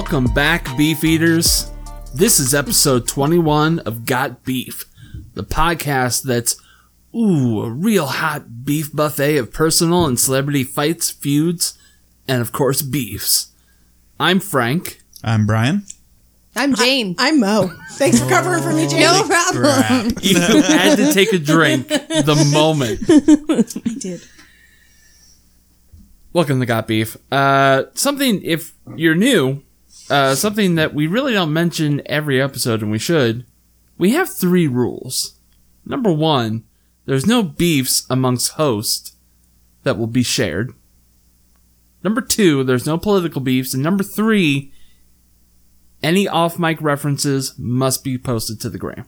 Welcome back, beef eaters. This is episode 21 of Got Beef, the podcast that's, ooh, a real hot beef buffet of personal and celebrity fights, feuds, and of course, beefs. I'm Frank. I'm Brian. I'm Jane. I'm Mo. Thanks for covering for me, Jane. no problem. You had to take a drink the moment. I did. Welcome to Got Beef. Uh, something, if you're new, uh, something that we really don't mention every episode, and we should. We have three rules. Number one, there's no beefs amongst hosts that will be shared. Number two, there's no political beefs. And number three, any off mic references must be posted to the gram.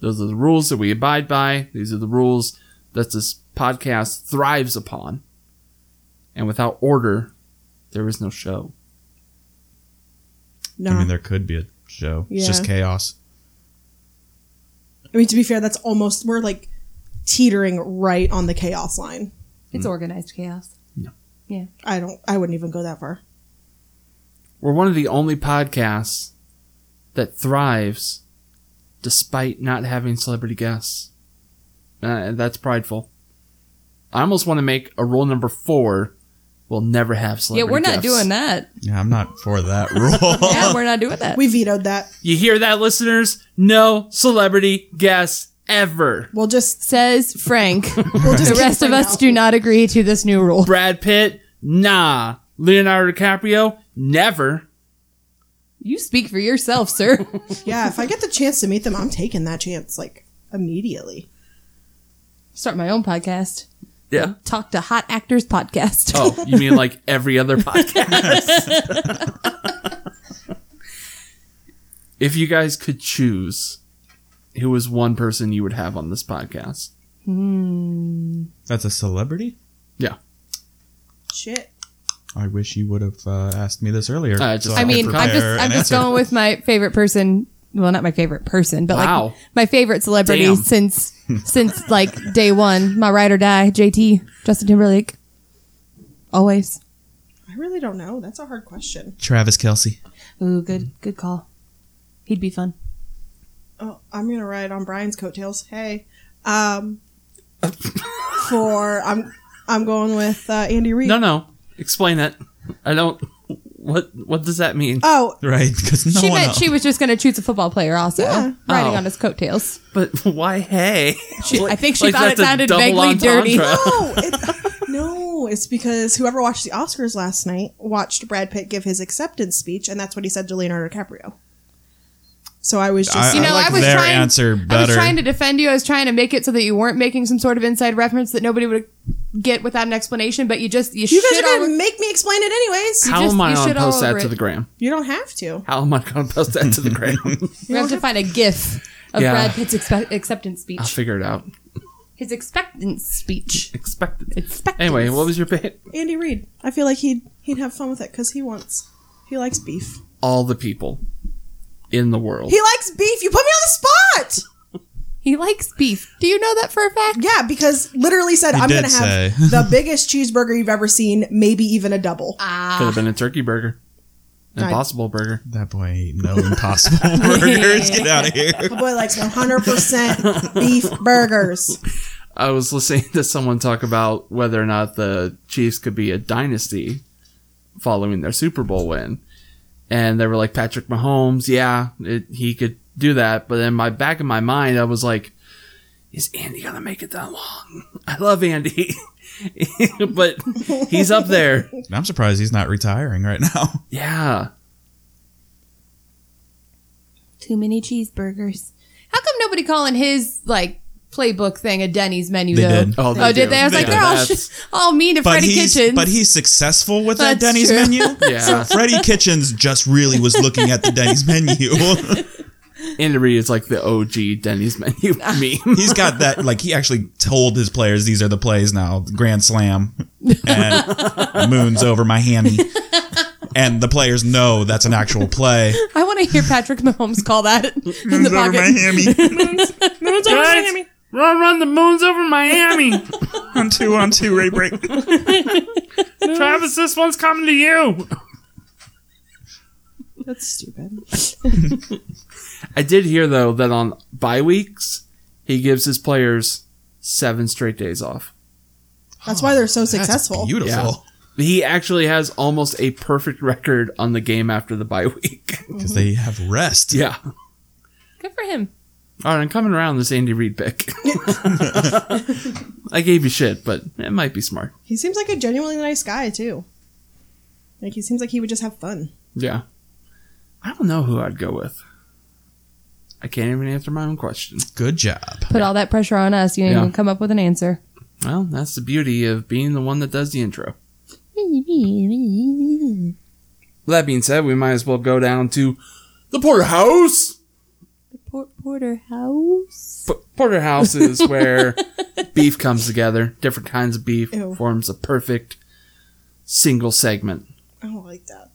Those are the rules that we abide by. These are the rules that this podcast thrives upon. And without order, there is no show. No. I mean, there could be a show. It's just chaos. I mean, to be fair, that's almost we're like teetering right on the chaos line. It's organized chaos. Yeah. I don't. I wouldn't even go that far. We're one of the only podcasts that thrives despite not having celebrity guests. Uh, that's prideful. I almost want to make a rule number four we'll never have celebrity. Yeah, we're not guests. doing that. Yeah, I'm not for that rule. Yeah, we're not doing that. We vetoed that. You hear that, listeners? No celebrity guests ever. We'll just. Says Frank. We'll just the rest of us now. do not agree to this new rule. Brad Pitt? Nah. Leonardo DiCaprio? Never. You speak for yourself, sir. Yeah, if I get the chance to meet them, I'm taking that chance like immediately. Start my own podcast. Yeah. Talk to Hot Actors Podcast. Oh, you mean like every other podcast? if you guys could choose, who was one person you would have on this podcast? That's a celebrity? Yeah. Shit. I wish you would have uh, asked me this earlier. Uh, just- so I could mean, I'm just prepare I'm just going with my favorite person. Well, not my favorite person, but Wow. like my favorite celebrity Damn. since since like day one. My ride or die, JT, Justin Timberlake. Always. I really don't know. That's a hard question. Travis Kelce. Ooh, good good call. He'd be fun. Oh, I'm gonna ride on Brian's coattails. Hey, um, for I'm I'm going with uh, Andy Reid. No, no. Explain it. I don't. What What does that mean? Oh, Right, because no she one meant else. she was just going to choose a football player, also Yeah. riding Oh. on his coattails. But why? Hey. She- I think she Like thought it that's a sounded double vaguely dirty. entendre. no, it, no, it's because whoever watched the Oscars last night watched Brad Pitt give his acceptance speech, and that's what he said to Leonardo DiCaprio. So I was just, I- You know, I, like I, was their trying. answer I was trying to defend you. I was trying to make it so that you weren't making some sort of inside reference that nobody would get without an explanation. But you just you, you guys are gonna over- make me explain it anyways. You How just- am I you gonna post that to the gram? You don't have to. How am I going to post that to the gram? We have to find a GIF of Yeah. Brad Pitt's expe- acceptance speech. I'll figure it out. His expectance speech. Expected. Expectance. Anyway, what was your pick? Andy Reid. I feel like he'd he'd have fun with it because he wants he likes beef. All the people in the world. He likes beef. You put me on the spot. He likes beef. Do you know that for a fact? Yeah, because literally said He I'm did gonna have say. the biggest cheeseburger you've ever seen, maybe even a double. Ah, Could have been a turkey burger. Impossible burger. That boy ain't no impossible burgers. Get out of here. My boy likes 100% beef burgers. I was listening to someone talk about whether or not the Chiefs could be a dynasty following their Super Bowl win. And they were like, Patrick Mahomes, yeah, it, he could do that. But in my back of my mind, I was like, is Andy going to make it that long? I love Andy. but he's up there. I'm surprised he's not retiring right now. Yeah. Too many cheeseburgers. How come nobody calling his like playbook thing a Denny's menu They though? did. Oh, oh, they did do. they? I was They like, do. they're all, That's- sh- all mean to But Freddie he's Kitchens. but he's successful with that That's Denny's true. menu. Yeah. Freddie Kitchens just really was looking at the Denny's menu. Andy Reid is like the OG Denny's menu meme. He's got that like he actually told his players these are the plays now. Grand slam and moons over my hammy. And the players know that's an actual play. I want to hear Patrick Mahomes call that in the Moons over my pocket. hammy. Guys, run, run the moons over Miami. on two, on two, Ray break. Travis, this one's coming to you. That's stupid. I did hear though that on bye weeks he gives his players seven straight days off. That's why they're so That's successful. beautiful. He actually has almost a perfect record on the game after the bye week. Because they have rest. yeah. Good for him. All right, I'm coming around this Andy Reid pick. I gave you shit, but it might be smart. He seems like a genuinely nice guy too. Like he seems like he would just have fun. Yeah. I don't know who I'd go with. I can't even answer my own question. Good job. Put all that pressure on us. You didn't Yeah. even come up with an answer. Well, that's the beauty of being the one that does the intro. That being said, we might as well go down to the porterhouse. Port- Porterhouse. P- porterhouse is where beef comes together. Different kinds of beef Ew. forms a perfect single segment. I don't like that.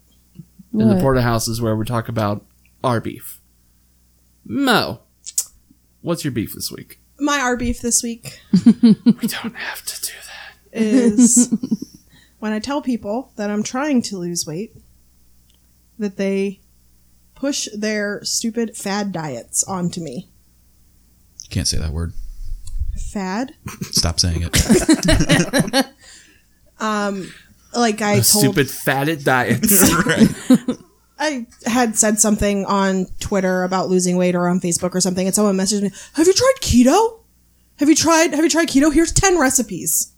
And the What? porterhouse is where we talk about our beef. Mo, what's your beef this week? My R beef this week We don't have to do that. is when I tell people that I'm trying to lose weight, that they push their stupid fad diets onto me. You can't say that word. Fad? Stop saying it. um, Like I The told stupid fatted diets. I had said something on Twitter about losing weight or on Facebook or something, and someone messaged me, "Have you tried keto? Have you tried? Have you tried keto? Here's ten recipes."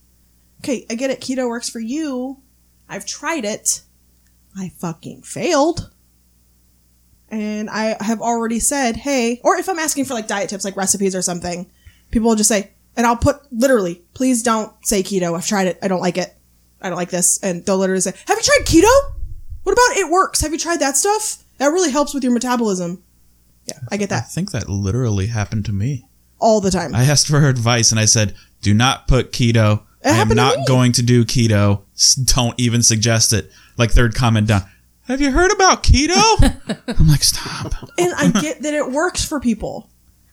Okay, I get it. Keto works for you. I've tried it. I fucking failed. And I have already said, hey, or if I'm asking for like diet tips, like recipes or something, people will just say, and I'll put literally, please don't say keto. I've tried it. I don't like it. I don't like this. And they'll literally say, have you tried keto? What about it works? Have you tried that stuff? That really helps with your metabolism. Yeah, I get that. I think that literally happened to me. all the time. I asked for advice and I said, do not put keto. I am happened to not going to do keto. Don't even suggest it. Like third comment down. Have you heard about keto? I'm like, stop. and I get that it works for people.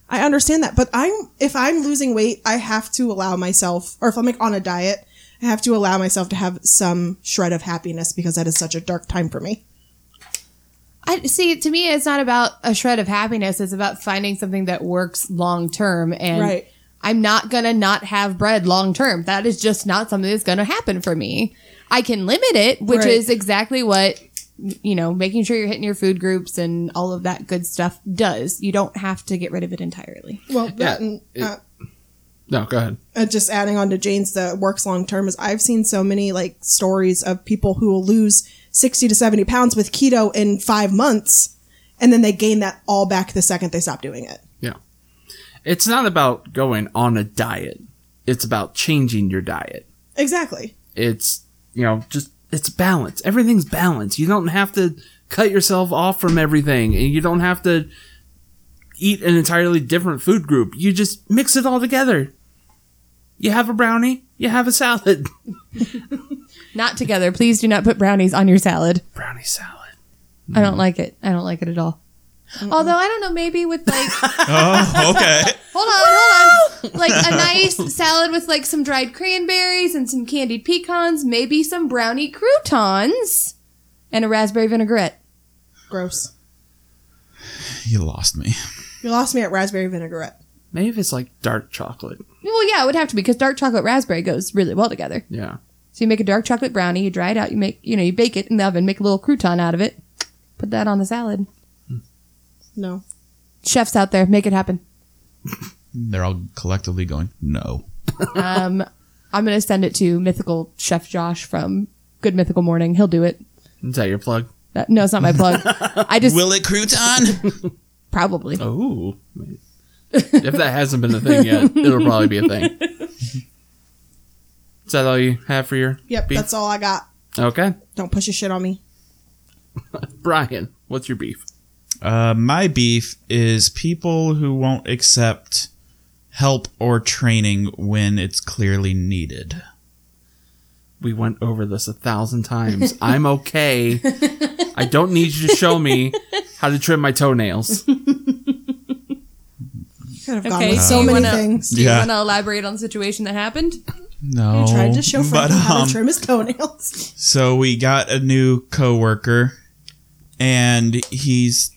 I understand that, but I'm if I'm losing weight, I have to allow myself, or if I'm like on a diet, I have to allow myself to have some shred of happiness because that is such a dark time for me. I see. To me, it's not about a shred of happiness. It's about finding something that works long term. And Right. I'm not gonna not have bread long term. That is just not something that's gonna happen for me. I can limit it, which Right. is exactly what you know, making sure you're hitting your food groups and all of that good stuff does. You don't have to get rid of it entirely. Well, that and it- uh, no, go ahead. uh, just adding on to Jane's that works long term is I've seen so many like stories of people who will lose sixty to seventy pounds with keto in five months, and then they gain that all back the second they stop doing it. Yeah. It's not about going on a diet. It's about changing your diet. Exactly. It's, you know, just, it's balance. Everything's balance. You don't have to cut yourself off from everything and you don't have to eat an entirely different food group. You just mix it all together. You have a brownie, you have a salad. Not together. Please do not put brownies on your salad. Brownie salad. I don't like it. I don't like it at all. Although I don't know, maybe with like Oh, okay. hold on, hold on, like a nice salad with like some dried cranberries and some candied pecans, maybe some brownie croutons, and a raspberry vinaigrette. Gross. You lost me. You lost me at raspberry vinaigrette. Maybe if it's like dark chocolate. Well, yeah, it would have to be because dark chocolate raspberry goes really well together. Yeah. So you make a dark chocolate brownie, you dry it out, you make you know you bake it in the oven, make a little crouton out of it, put that on the salad. No. Chefs out there, make it happen. They're all collectively going, no. Um, I'm gonna send it to mythical chef Josh from Good Mythical Morning. He'll do it. Is that your plug? Uh, no, it's not my plug. I just Will it crouton? probably. Oh. if that hasn't been a thing yet, it'll probably be a thing. Is that all you have for your Yep, beef? that's all I got. Okay. Don't push your shit on me. Brian, what's your beef? Uh, my beef is people who won't accept help or training when it's clearly needed. We went over this a thousand times. I'm okay. I don't need you to show me how to trim my toenails. Could have gone Okay, with so so many wanna- things. Do you Yeah. want to elaborate on the situation that happened? No, He tried to show but Frankie how um, to trim his toenails. so we got a new coworker, and he's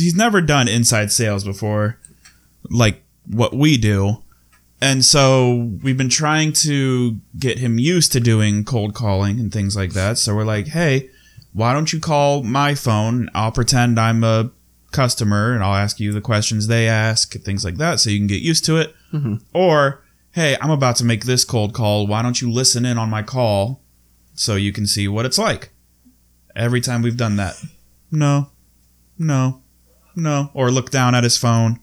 he's never done inside sales before, like what we do. And so we've been trying to get him used to doing cold calling and things like that. So we're like, hey, why don't you call my phone? I'll pretend I'm a customer and I'll ask you the questions they ask, things like that, so you can get used to it. Mm-hmm. Or, hey, I'm about to make this cold call. Why don't you listen in on my call so you can see what it's like? Every time we've done that, no, no, no. Or look down at his phone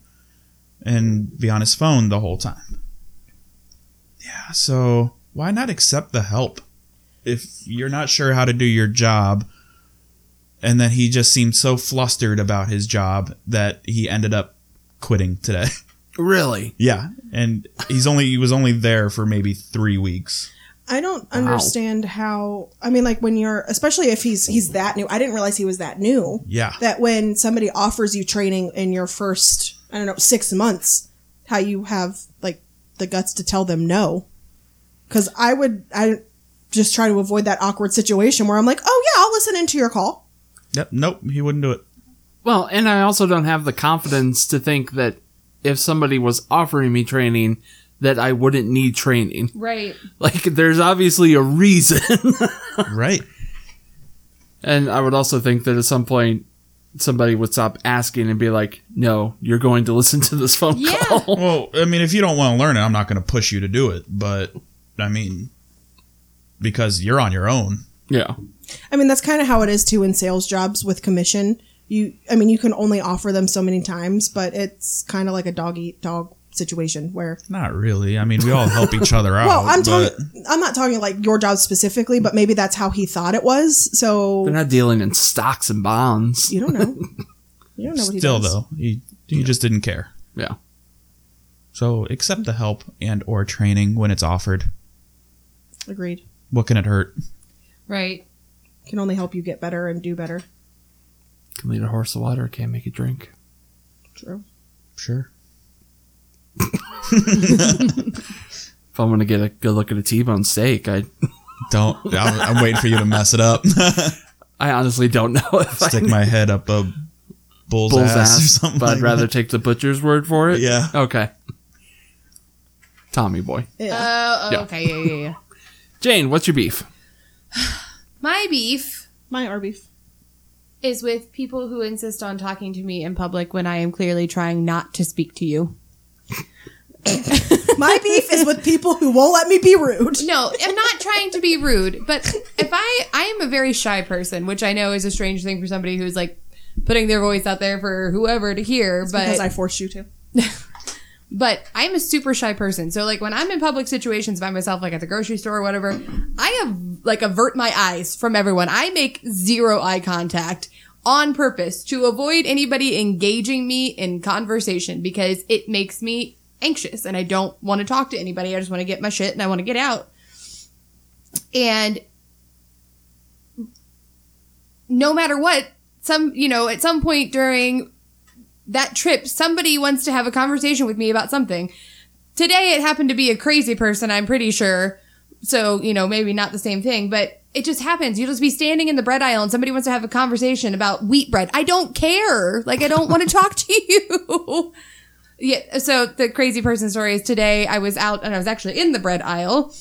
and be on his phone the whole time. Yeah, so why not accept the help? If you're not sure how to do your job, and then he just seemed so flustered about his job that he ended up quitting today. Really? yeah, and he's only he was only there for maybe three weeks. I don't understand how. I mean, like when you're, especially if he's he's that new. I didn't realize he was that new. Yeah, That when somebody offers you training in your first, I don't know, six months, how you have like the guts to tell them no. Because I would, I just try to avoid that awkward situation where I'm like, oh yeah, I'll listen into your call. yep, nope, he wouldn't do it. Well, and I also don't have the confidence to think that if somebody was offering me training, that I wouldn't need training. Right. Like, there's obviously a reason. Right. and I would also think that at some point, somebody would stop asking and be like, no, you're going to listen to this phone Yeah. call. Well, I mean, if you don't want to learn it, I'm not going to push you to do it. But I mean, because you're on your own. yeah. I mean, that's kind of how it is too in sales jobs with commission. You, I mean, you can only offer them so many times, but it's kind of like a dog eat dog situation where Not really. I mean, we all help each other out. Well, I'm talking. I'm not talking like your job specifically, but maybe that's how he thought it was. So They're not dealing in stocks and bonds. you don't know. You don't know what he still does. though, he he just didn't care. Yeah. So accept the help and or training when it's offered. Agreed. What can it hurt? Right. Can only help you get better and do better. Can lead a horse to water, can't make it drink. True. Sure. If I'm going to get a good look at a T-bone steak, I Don't. I'm, I'm waiting for you to mess it up. I honestly don't know if I Stick my head up a bull's, bull's ass, ass, or something. but I'd rather that. take the butcher's word for it. Yeah. Okay. Tommy boy. Yeah. Oh, oh Yeah. okay. Yeah, yeah, yeah. Jane, what's your beef? My beef My R beef. is with people who insist on talking to me in public when I am clearly trying not to speak to you. My beef is with people who won't let me be rude. No, I'm not trying to be rude, but if I I am a very shy person, which I know is a strange thing for somebody who's like putting their voice out there for whoever to hear, but because I forced you to. but I'm a super shy person. So like when I'm in public situations by myself, like at the grocery store or whatever, I have like avert my eyes from everyone. I make zero eye contact on purpose to avoid anybody engaging me in conversation because it makes me anxious and I don't want to talk to anybody. I just want to get my shit and I want to get out. And no matter what, some, you know, at some point during that trip, somebody wants to have a conversation with me about something. Today, it happened to be a crazy person, I'm pretty sure. So, you know, maybe not the same thing, but it just happens. You'll just be standing in the bread aisle and somebody wants to have a conversation about wheat bread. I don't care. Like, I don't want to talk to you. yeah. So, the crazy person story is today I was out and I was actually in the bread aisle.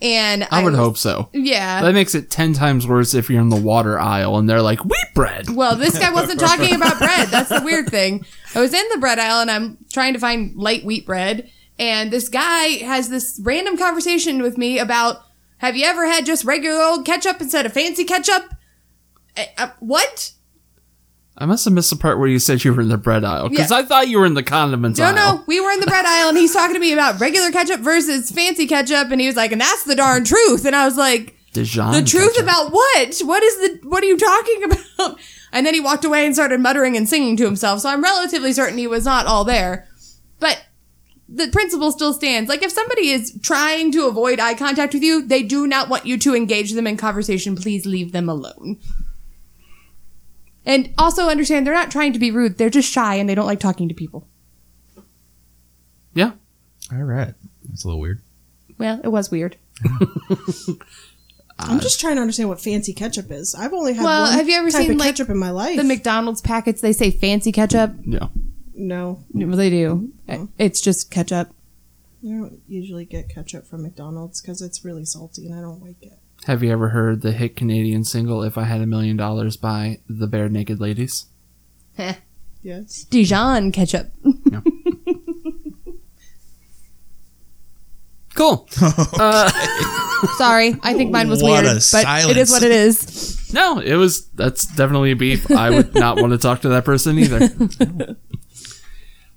And I would was- hope so. Yeah. That makes it ten times worse if you're in the water aisle and they're like wheat bread. Well, this guy wasn't talking about bread. That's the weird thing. I was in the bread aisle and I'm trying to find light wheat bread. And this guy has this random conversation with me about have you ever had just regular old ketchup instead of fancy ketchup? Uh, uh, what? I must have missed the part where you said you were in the bread aisle because Yeah. I thought you were in the condiments No, aisle. No, no, we were in the bread aisle and he's talking to me about regular ketchup versus fancy ketchup. And he was like, and that's the darn truth. And I was like, Dijon the truth ketchup. about what? What is the what are you talking about? And then he walked away and started muttering and singing to himself. So I'm relatively certain he was not all there. But the principle still stands. Like if somebody is trying to avoid eye contact with you, they do not want you to engage them in conversation. Please leave them alone. And also understand they're not trying to be rude. They're just shy and they don't like talking to people. Yeah. All right. That's a little weird. Well, it was weird. I'm just trying to understand what fancy ketchup is. I've only had Well, one have you ever type seen, of like, ketchup in my life. The McDonald's packets, they say fancy ketchup. Yeah. No, Well, they do. Oh. It's just ketchup. I don't usually get ketchup from McDonald's because it's really salty and I don't like it. Have you ever heard the hit Canadian single "If I Had a Million Dollars" by the Barenaked Ladies? Yes. Dijon ketchup. Cool. Uh, Sorry, I think mine was What weird, a but it is what it is. No, it was that's definitely a beef. I would not want to talk to that person either.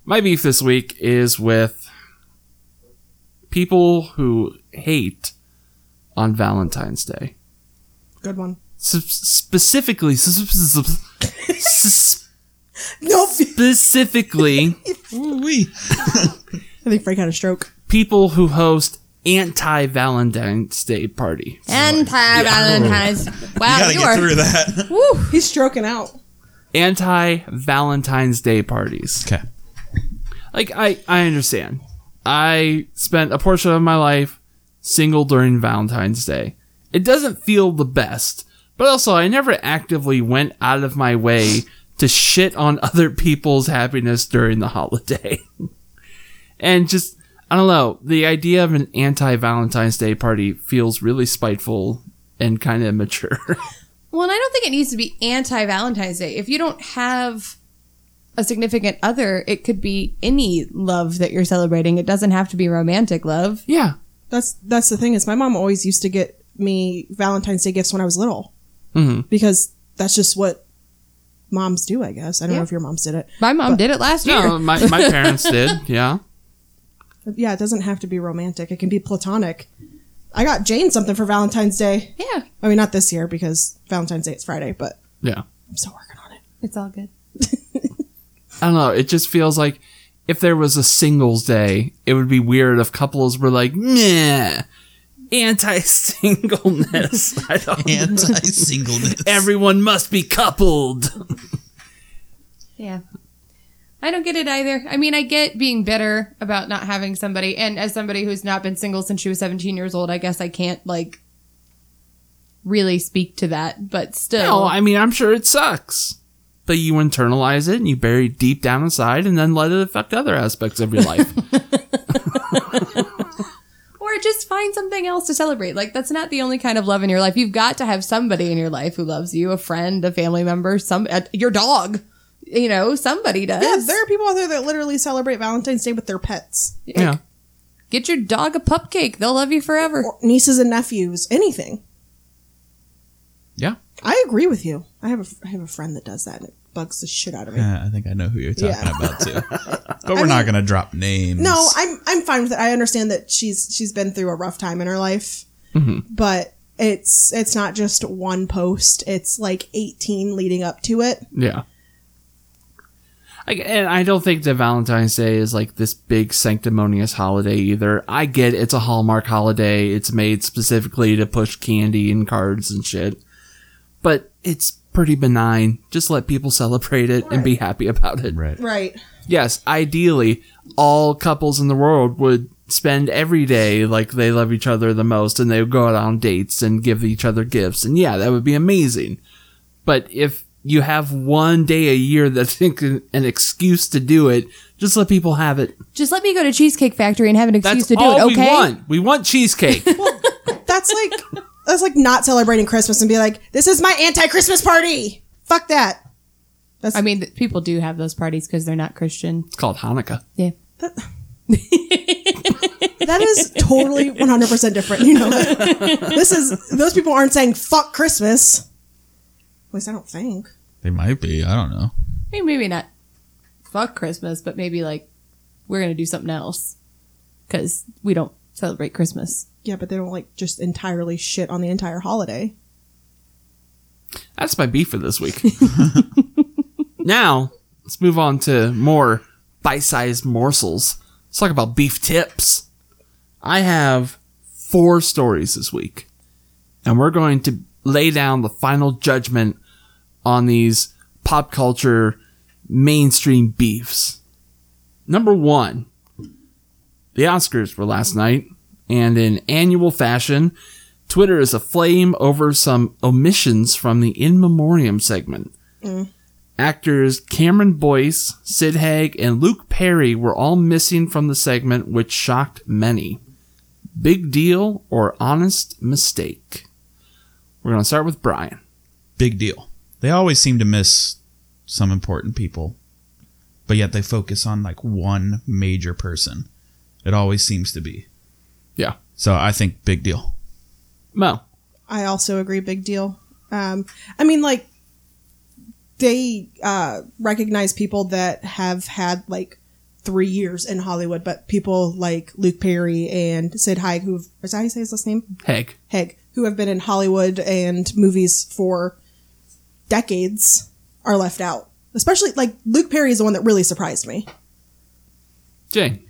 My beef this week is with people who hate on Valentine's Day. Good one. S- specifically, s- s- s- Nope. specifically Ooh-wee. I think Frank had a stroke. people who host anti-Valentine's Day party. Anti Valentine's. You Wow, gotta you get are. through that. Woo, He's stroking out. Anti-Valentine's Day parties. Okay. Like I I understand. I spent a portion of my life single during Valentine's Day. It doesn't feel the best, but also I never actively went out of my way to shit on other people's happiness during the holiday. and just I don't know, the idea of an anti-Valentine's Day party feels really spiteful and kind of immature. Well, and I don't think it needs to be anti Valentine's Day. If you don't have a significant other, it could be any love that you're celebrating. It doesn't have to be romantic love. yeah. That's that's the thing is my mom always used to get me Valentine's Day gifts when I was little Mhm. because that's just what moms do. I guess I don't Yeah. know if your moms did it. My mom did it last year. No, my my parents did. Yeah. Yeah, it doesn't have to be romantic. It can be platonic. I got Jane something for Valentine's Day. Yeah, I mean, not this year because Valentine's Day is Friday, but Yeah. I'm still working on it. it's all good. I don't know. It just feels like if there was a singles day, it would be weird if couples were like, nah, anti singleness. Anti-singleness. Everyone must be coupled. Yeah. I don't get it either. I mean, I get being bitter about not having somebody, and as somebody who's not been single since she was 17 years old, I guess I can't, like, really speak to that, but still. No, I mean, I'm sure it sucks. But you internalize it and you bury it deep down inside and then let it affect other aspects of your life. or just find something else to celebrate. Like, that's not the only kind of love in your life. You've got to have somebody in your life who loves you a friend, a family member, some, uh, your dog. You know, somebody does. Yeah, there are people out there that literally celebrate Valentine's Day with their pets, yeah. Get your dog a pupcake. They'll love you forever. or nieces and nephews, anything. Yeah. I agree with you. I have a I have a friend that does that, and it bugs the shit out of me. Yeah, I think I know who you're talking Yeah. about too. But we're not gonna drop names. No, I'm I'm fine with it. I understand that she's she's been through a rough time in her life, mm-hmm. but it's it's not just one post. It's like 18 leading up to it. Yeah. I, and I don't think that Valentine's Day is like this big sanctimonious holiday either. I get it's a Hallmark holiday. It's made specifically to push candy and cards and shit. But it's pretty benign. Just let people celebrate it and be happy about it. right. Right. Yes, ideally, all couples in the world would spend every day like they love each other the most and they would go out on dates and give each other gifts. And yeah, that would be amazing. But if you have one day a year that's an excuse to do it, just let people have it. Just let me go to Cheesecake Factory and have an excuse That's to do all it, okay? we want. We want cheesecake. That's like that's like not celebrating Christmas and be like, "This is my anti-Christmas party." Fuck that. That's, I mean, th- people do have those parties because they're not Christian. it's called Hanukkah. Yeah. That is totally 100% different. You know, that. this is those people aren't saying fuck Christmas. At least I don't think. They might be. I don't know. I mean, maybe not fuck Christmas, but maybe like we're going to do something else because we don't celebrate Christmas. Yeah, but they don't like just entirely shit on the entire holiday. That's my beef for this week. now, let's move on to more bite sized morsels. Let's talk about beef tips. I have four stories this week, and we're going to lay down the final judgment on these pop culture mainstream beefs. Number one, the Oscars were last night, and in annual fashion, Twitter is aflame over some omissions from the In Memoriam segment. Mm. Actors Cameron Boyce, Sid Haig, and Luke Perry were all missing from the segment, which shocked many. Big deal or honest mistake? We're going to start with Brian. Big deal. They always seem to miss some important people, but yet they focus on like one major person. It always seems to be. Yeah. So I think big deal. Mo. I also agree, big deal. Um, I mean, like they uh, recognize people that have had like three years in Hollywood, but people like Luke Perry and Sid Haig, who is that how you say his last name? Haig. Haig, who have been in Hollywood and movies for decades, are left out. Especially like Luke Perry is the one that really surprised me. Jane.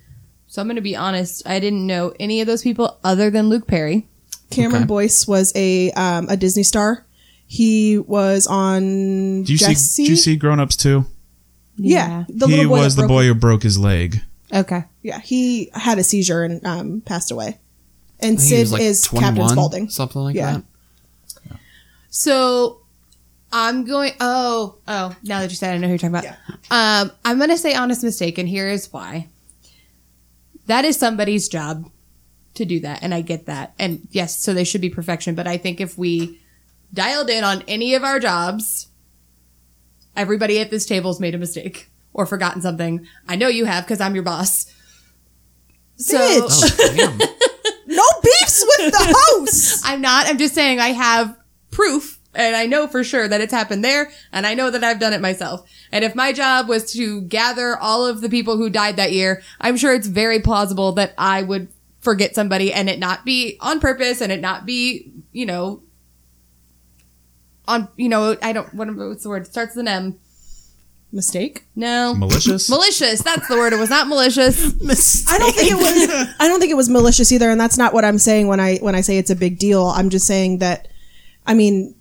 So I'm going to be honest. I didn't know any of those people other than Luke Perry. Cameron Okay. Boyce was a um, a Disney star. He was on Do you Jesse. see? Do you see Grown Ups too? Yeah, the he little boy was that the broke- boy who broke his leg. Okay. Yeah, he had a seizure and um, passed away. And think he Sid was, like, is Captain 21, Spaulding. Something like Yeah. that. So I'm going. Oh, oh. Now that you said, it, I know who you're talking about. Um, I'm going to say honest mistake, and here is why. That is somebody's job to do that, and I get that. And yes, so they should be perfection. But I think if we dialed in on any of our jobs, everybody at this table's made a mistake or forgotten something. I know you have because I'm your boss. So Bitch. Oh, damn. No beefs with the host. I'm not. I'm just saying I have proof and I know for sure that it's happened there and I know that I've done it myself. And if my job was to gather all of the people who died that year, I'm sure it's very plausible that I would forget somebody and it not be on purpose and it not be, you know, on, you know, I don't, what, what's the word? It starts with an M. Mistake. No. Malicious. Malicious. That's the word. It was not malicious. Mistake. I don't think it was. I don't think it was malicious either, and that's not what I'm saying when I when I say it's a big deal. I'm just saying that, I mean,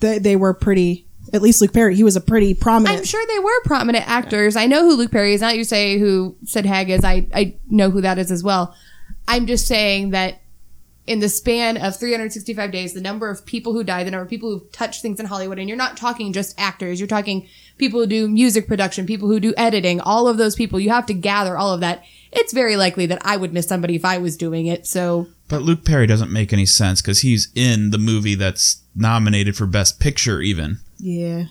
they, they were pretty. At least Luke Perry, he was a pretty prominent. I'm sure they were prominent actors. I know who Luke Perry is. Not you say who Sid Haig is. I, I know who that is as well. I'm just saying that in the span of 365 days, the number of people who died, the number of people who've touched things in Hollywood, and you're not talking just actors, you're talking people who do music production, people who do editing, all of those people, you have to gather all of that. It's very likely that I would miss somebody if I was doing it. So But Luke Perry doesn't make any sense because he's in the movie that's nominated for Best Picture, even, yeah.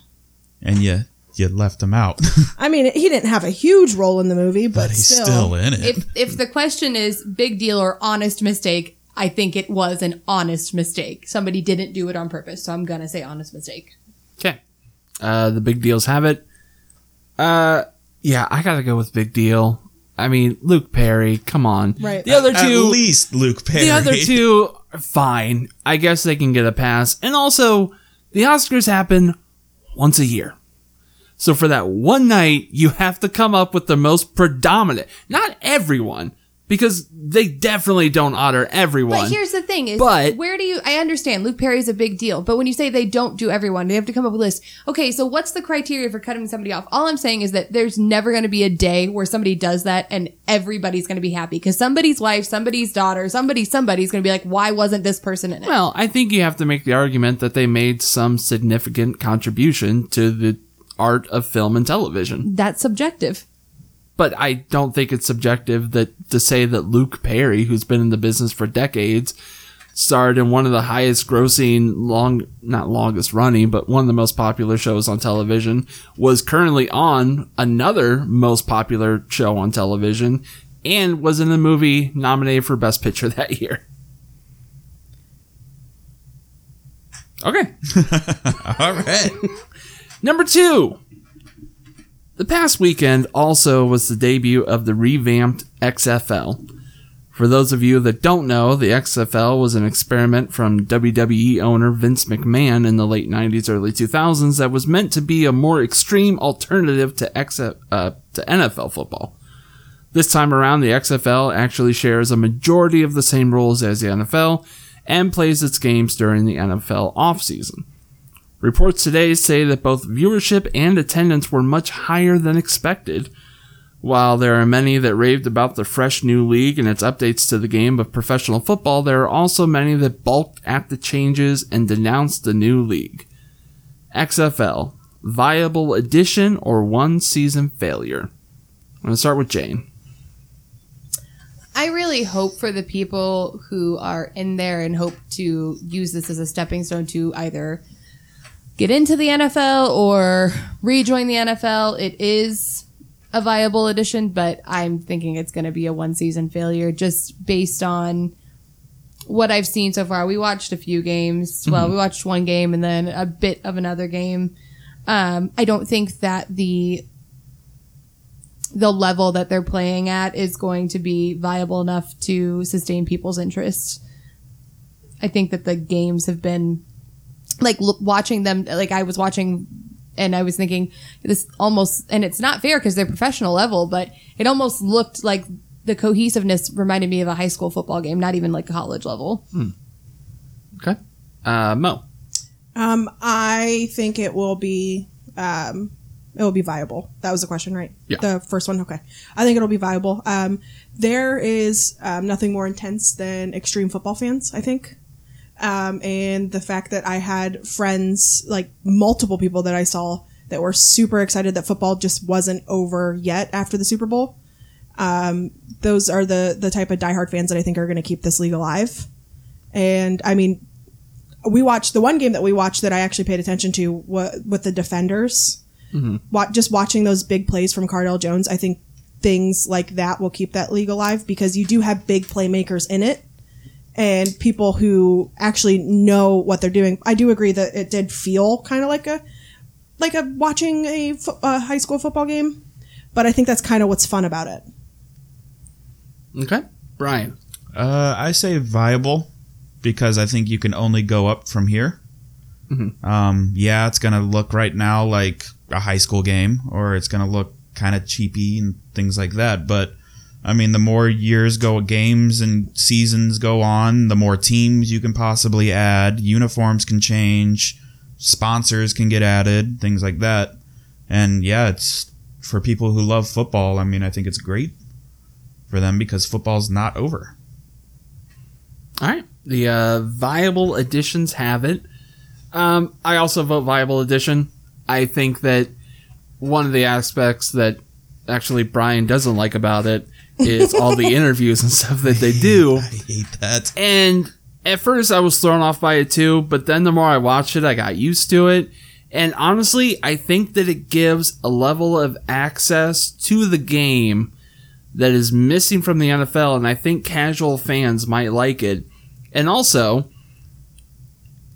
and you you left him out. I mean, he didn't have a huge role in the movie, but, but he's still. still, in it. if, if the question is big deal or honest mistake, I think it was an honest mistake. Somebody didn't do it on purpose. So I'm going to say honest mistake. Okay. Uh, the big deals have it. Uh, yeah, I gotta go with big deal. I mean, Luke Perry, come on. Right. The other two. At least Luke Perry. the other two, are fine. I guess they can get a pass. And also, the Oscars happen once a year. So for that one night, you have to come up with the most predominant. Not everyone, because they definitely don't honor everyone. But here's the thing is But- where do you I understand Luke Perry's a big deal, but when you say they don't do everyone, they have to come up with a list. Okay, so what's the criteria for cutting somebody off? All I'm saying is that there's never going to be a day where somebody does that and everybody's going to be happy because somebody's wife, somebody's daughter, somebody somebody's going to be like why wasn't this person in it? Well, I think you have to make the argument that they made some significant contribution to the art of film and television. That's subjective. But I don't think it's subjective that to say that Luke Perry, who's been in the business for decades, starred in one of the highest grossing long not longest running, but one of the most popular shows on television, was currently on another most popular show on television, and was in the movie nominated for Best Picture that year. Okay. All right. Number two. The past weekend also was the debut of the revamped XFL. For those of you that don't know, the XFL was an experiment from WWE owner Vince McMahon in the late 90s, early 2000s that was meant to be a more extreme alternative to, X- uh, to NFL football. This time around, the XFL actually shares a majority of the same rules as the NFL and plays its games during the NFL offseason. Reports today say that both viewership and attendance were much higher than expected, While there are many that raved about the fresh new league and its updates to the game of professional football, there are also many that balked at the changes and denounced the new league. XFL, viable addition or one season failure? I'm going to start with Jane. I really hope for the people who are in there and hope to use this as a stepping stone to either get into the NFL or rejoin the NFL. It is a viable addition, but I'm thinking it's going to be a one season failure just based on what I've seen so far. We watched a few games. Well, we watched one game and then a bit of another game. Um, I don't think that the the level that they're playing at is going to be viable enough to sustain people's interest. I think that the games have been like look, watching them like I was watching and I was thinking this almost and it's not fair because they're professional level, but it almost looked like the cohesiveness reminded me of a high school football game, not even like college level. Okay. Uh, Mo. Um, I think it will be um, it will be viable. That was the question, right? Yeah. The first one. Okay. I think it'll be viable. Um, there is um, nothing more intense than extreme football fans. I think. Um, and the fact that I had friends, like multiple people that I saw that were super excited that football just wasn't over yet after the Super Bowl. Um, those are the the type of diehard fans that I think are going to keep this league alive. And I mean, we watched the one game that we watched that I actually paid attention to wa- with the defenders. Wa- just watching those big plays from Cardale Jones, I think things like that will keep that league alive because you do have big playmakers in it and people who actually know what they're doing. I do agree that it did feel kind of like a like a watching a, fo- a high school football game, but I think that's kind of what's fun about it. Okay. Brian. Uh, I say viable because I think you can only go up from here. Um, yeah, it's gonna look right now like a high school game, or it's gonna look kind of cheapy and things like that. But I mean, the more years go, games and seasons go on, the more teams you can possibly add. Uniforms can change, sponsors can get added, things like that. And yeah, it's for people who love football. I mean, I think it's great for them because football's not over. All right. The uh, viable additions have it. Um, I also vote viable addition. I think that one of the aspects that actually Brian doesn't like about it is all the interviews and stuff that they do. I hate that. And at first I was thrown off by it too, but then the more I watched it, I got used to it. And honestly, I think that it gives a level of access to the game that is missing from the NFL, and I think casual fans might like it. And also,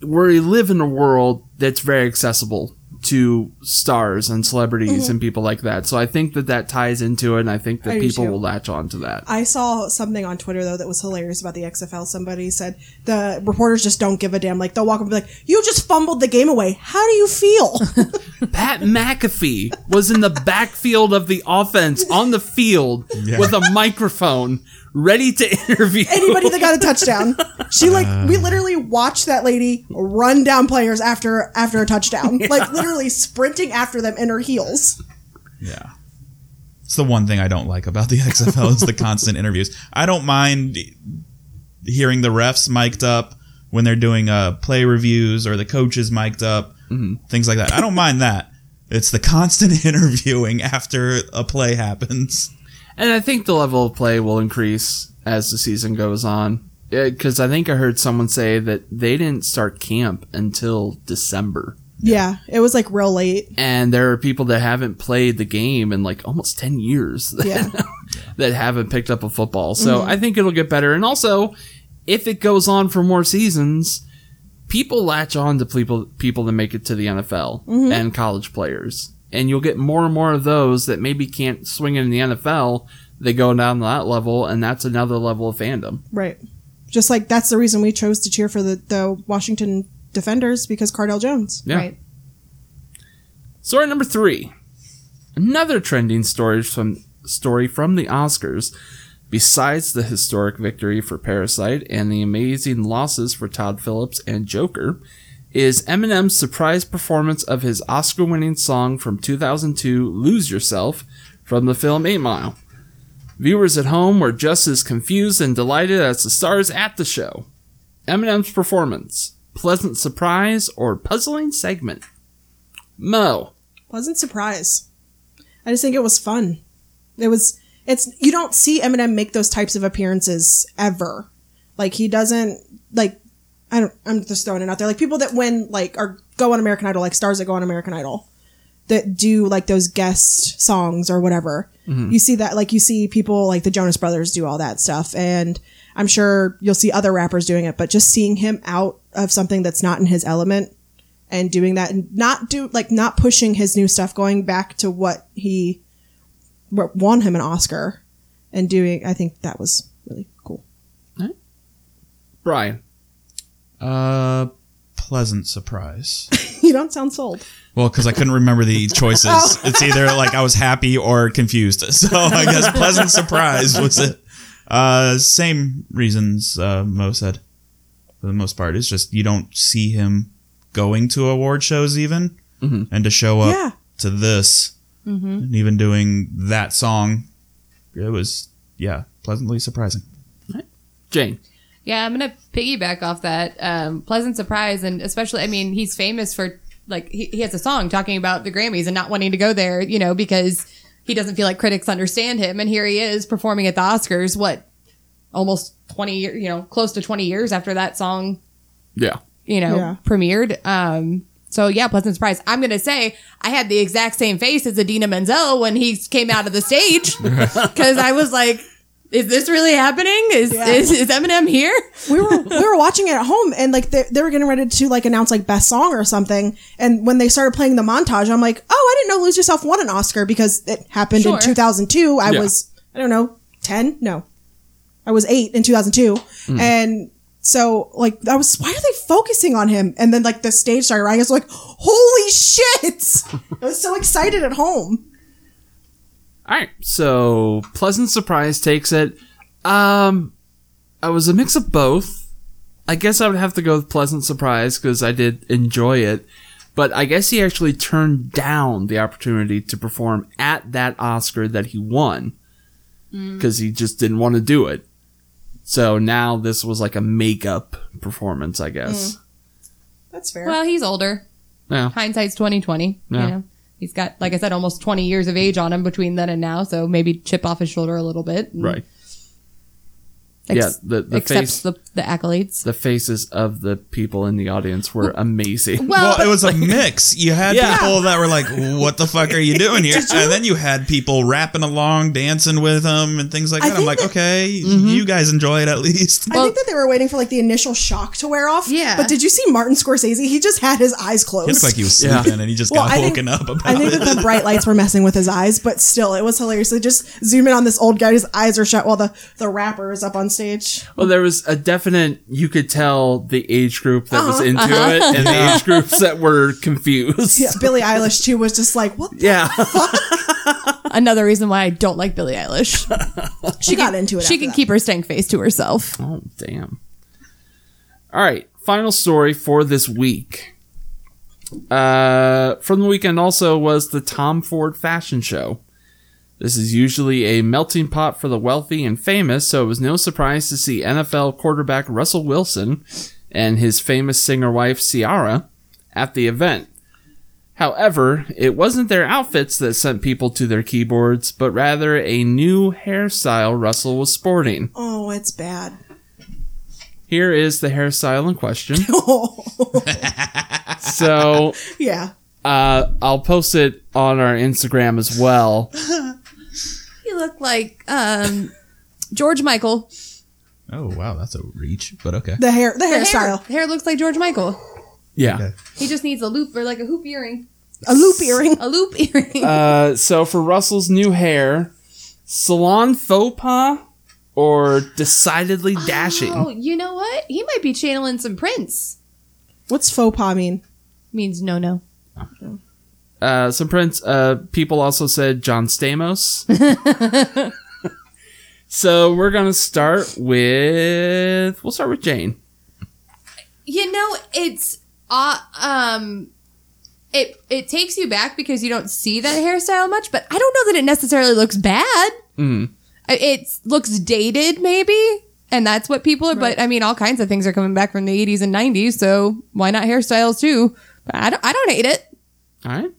we live in a world that's very accessible to stars and celebrities mm-hmm. and people like that. So I think that that ties into it, and I think that I people will latch on to that. I saw something on Twitter though that was hilarious about the XFL. Somebody said the reporters just don't give a damn. Like they'll walk up and be like, "You just fumbled the game away. How do you feel?" Pat McAfee was in the backfield of the offense on the field with a microphone ready to interview Anybody that got a touchdown, she like we literally watched that lady run down players after after a touchdown, like literally sprinting after them in her heels. Yeah. It's the one thing I don't like about the XFL is the constant interviews. I don't mind hearing the refs mic'd up when they're doing uh, play reviews or the coaches mic'd up, things like that. I don't mind that. It's the constant interviewing after a play happens. And I think the level of play will increase as the season goes on. Because I think I heard someone say that they didn't start camp until December. Yeah, it was like real late. And there are people that haven't played the game in like almost 10 years Yeah. that haven't picked up a football. So mm-hmm. I think it'll get better. And also, if it goes on for more seasons, people latch on to people people that make it to the NFL mm-hmm. and college players. And you'll get more and more of those that maybe can't swing it in the NFL. They go down to that level, and that's another level of fandom. Right. Just like that's the reason we chose to cheer for the, the Washington Defenders because Cardale Jones. Yeah. Right. Story number three. Another trending story from story from the Oscars. Besides the historic victory for Parasite and the amazing losses for Todd Phillips and Joker, is Eminem's surprise performance of his Oscar-winning song from 2002, "Lose Yourself," from the film 8 Mile. Viewers at home were just as confused and delighted as the stars at the show. Eminem's performance, pleasant surprise or puzzling segment? Mo. Pleasant surprise. I just think it was fun. It was. It's you don't see Eminem make those types of appearances ever. Like he doesn't like. I don't. I'm just throwing it out there. Like people that win like or go on American Idol, like stars that go on American Idol, that do like those guest songs or whatever. Mm-hmm. You see that like you see people like the Jonas Brothers do all that stuff, and I'm sure you'll see other rappers doing it. But just seeing him out of something that's not in his element and doing that and not do like not pushing his new stuff going back to what he what won him an oscar and doing i think that was really cool Brian. Uh, pleasant surprise. you don't sound sold Well, because I couldn't remember the choices. It's either like I was happy or confused. So I guess pleasant surprise was it. Uh, same reasons uh, Mo said. For the most part, it's just you don't see him going to award shows even, and to show up Yeah. to this, and even doing that song, it was yeah pleasantly surprising. Right. Jane. Yeah, I'm gonna piggyback off that um, pleasant surprise, and especially, I mean, he's famous for like he, he has a song talking about the Grammys and not wanting to go there, you know, because he doesn't feel like critics understand him, and here he is performing at the Oscars. What, almost twenty years, you know, close to twenty years after that song, Yeah. you know, Yeah. premiered. Um, so yeah, pleasant surprise. I'm gonna say I had the exact same face as Idina Menzel when he came out of the stage because I was like. Is this really happening? Is, Yeah. is is Eminem here? we were we were watching it at home and like they, they were getting ready to like announce like best song or something and when they started playing the montage i'm like oh i didn't know lose yourself won an oscar because it happened Sure. in 2002 i Yeah. was i don't know 10 no i was 8 in 2002 hmm. and so like i was why are they focusing on him and then like the stage started running i was like holy shit i was so excited at home All right, so pleasant surprise takes it. Um, I was a mix of both. I guess I would have to go with pleasant surprise because I did enjoy it, but I guess he actually turned down the opportunity to perform at that Oscar that he won because he just didn't want to do it. So now this was like a makeup performance, I guess. that's fair Well, he's older. Yeah, Hindsight's twenty twenty. Yeah. You know, he's got, like I said, almost twenty years of age on him between then and now. So maybe chip off his shoulder a little bit. right. Ex- yeah, the the face, the, the accolades. the faces of the people in the audience were amazing. Well, Well, it was a mix. You had Yeah. people that were like, "What the fuck are you doing here?" And then you had people rapping along, dancing with them, and things like I that. I'm like, that- "Okay, mm-hmm. you guys enjoy it at least." I think that they were waiting for like the initial shock to wear off. Yeah. But did you see Martin Scorsese? He just had his eyes closed. It looked like he was Yeah. sleeping, and he just Well, got I think- woken up about I think it. that the bright lights were messing with his eyes, but still, it was hilarious. They just zoom in on this old guy, his eyes are shut while the, the rapper is up on stage. Well, there was a definite, you could tell the age group that was Uh-huh. into it and the age groups that were confused. Yeah, Billie Eilish too was just like, what? Yeah. Another reason why I don't like Billie Eilish. She got into it. she can that. keep her stank face to herself. oh, damn. All right. Final story for this week. Uh, from the weekend also was the Tom Ford fashion show. This is usually a melting pot for the wealthy and famous, so it was no surprise to see NFL quarterback Russell Wilson and his famous singer wife Ciara at the event. However, it wasn't their outfits that sent people to their keyboards, but rather a new hairstyle Russell was sporting. Oh, it's bad. Here is the hairstyle in question. so, yeah. uh, I'll post it on our Instagram as well. You look like um, George Michael. Oh wow, that's a reach, but okay. The hair, the The hair, hairstyle. hair looks like George Michael. Yeah. Okay. He just needs a loop or like a hoop earring. A loop earring. A loop earring. Uh, so for Russell's new hair, salon faux pas or decidedly dashing? oh, you know what? He might be channeling some Prince. What's faux pas mean? Means no, no. Uh, some prints. Uh, people also said John Stamos. so we're gonna start with. We'll start with Jane. You know, it's uh, um it it takes you back because you don't see that hairstyle much, but I don't know that it necessarily looks bad. Mm. It looks dated, maybe, and that's what people are. But I mean, all kinds of things are coming back from the '80s and '90s, so why not hairstyles too? But I don't, I don't hate it. All right.